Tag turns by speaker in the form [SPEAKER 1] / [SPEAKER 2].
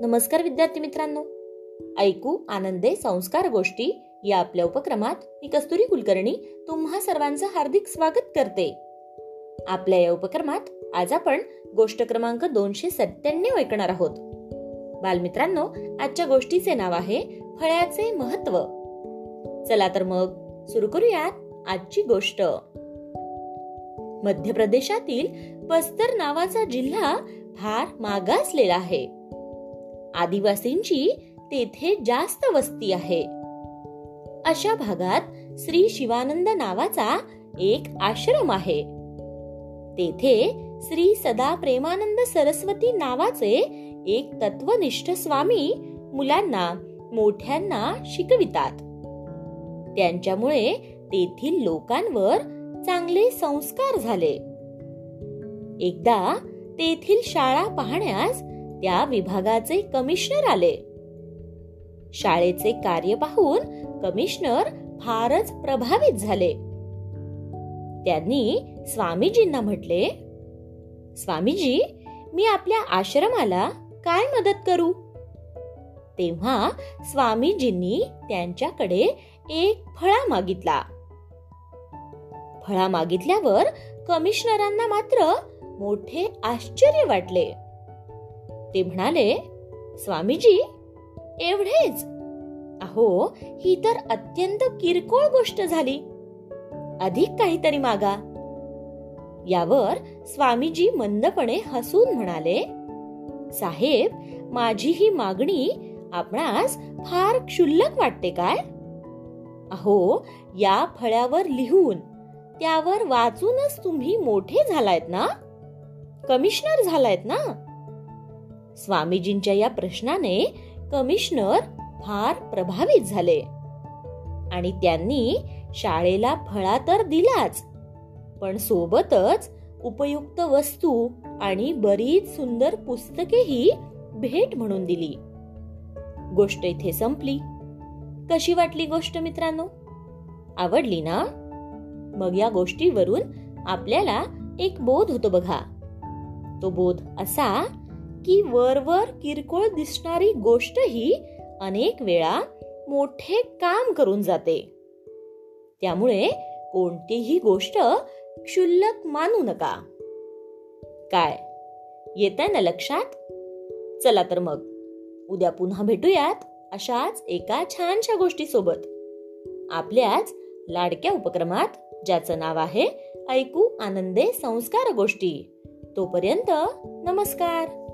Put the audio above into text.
[SPEAKER 1] नमस्कार विद्यार्थी मित्रांनो. ऐकू आनंदे संस्कार गोष्टी या आपल्या उपक्रमात मी कस्तुरी कुलकर्णी तुम्हा सर्वांचं हार्दिक स्वागत करते. आपल्या या उपक्रमात आज आपण गोष्ट क्रमांक दोनशे सत्त्याण्णव ऐकणार आहोत. बालमित्रांनो आजच्या गोष्टीचे नाव आहे फळ्याचे महत्त्व चला तर मग सुरू करूयात आजची गोष्ट. मध्य प्रदेशातील बस्तर नावाचा जिल्हा फार मागासलेला आहे. आदिवासींची तेथे जास्त वस्ती आहे. अशा भागात श्री शिवानंद नावाचा एक आश्रम आहे. तेथे श्री सदा प्रेमानंद सरस्वती नावाचे एक तत्वनिष्ठ स्वामी मुलांना मोठ्यांना शिकवितात. त्यांच्यामुळे तेथील लोकांवर चांगले संस्कार झाले. एकदा तेथील शाळा पाहण्यास त्या विभागाचे कमिशनर आले. शाळेचे कार्य पाहून कमिशनर फारच प्रभावित झाले. त्यांनी स्वामीजींना म्हटले स्वामीजी मी आपल्या आश्रमाला काय मदत करू? तेव्हा स्वामीजींनी त्यांच्याकडे एक फळा मागितला. फळा मागितल्यावर कमिशनरांना मात्र मोठे आश्चर्य वाटले. ते म्हणाले स्वामीजी एवढेच. अहो ही तर अत्यंत किरकोळ गोष्ट झाली. अधिक काहीतरी मागा. यावर स्वामीजी मंदपणे हसून म्हणाले साहेब माझी ही मागणी आपणास फार क्षुल्लक वाटते काय? अहो या फळ्यावर लिहून त्यावर वाचूनच तुम्ही मोठे झालायत ना? कमिशनर झालायत ना? स्वामीजींच्या या प्रश्नाने कमिशनर फार प्रभावित झाले. आणि त्यांनी शाळेला फळा तर दिलाच पण सोबतच उपयुक्त वस्तू आणि बरीच सुंदर पुस्तकेही भेट म्हणून दिली. गोष्ट इथे संपली. कशी वाटली गोष्ट मित्रांनो? आवडली ना? मग या गोष्टीवरून आपल्याला एक बोध होतो बघा. तो बोध असा की वरवर किरकोळ दिसणारी गोष्ट ही अनेक वेळा मोठे काम करून जाते. त्यामुळे कोणतीही गोष्ट क्षुल्लक मानू नका. काय? येत ना लक्षात? चला तर मग. उद्या पुन्हा भेटूयात अशाच एका छानशा गोष्टीसोबत. आपल्याच लाडक्या उपक्रमात ज्याचं नाव आहे ऐकू आनंदे संस्कार गोष्टी. तोपर्यंत नमस्कार.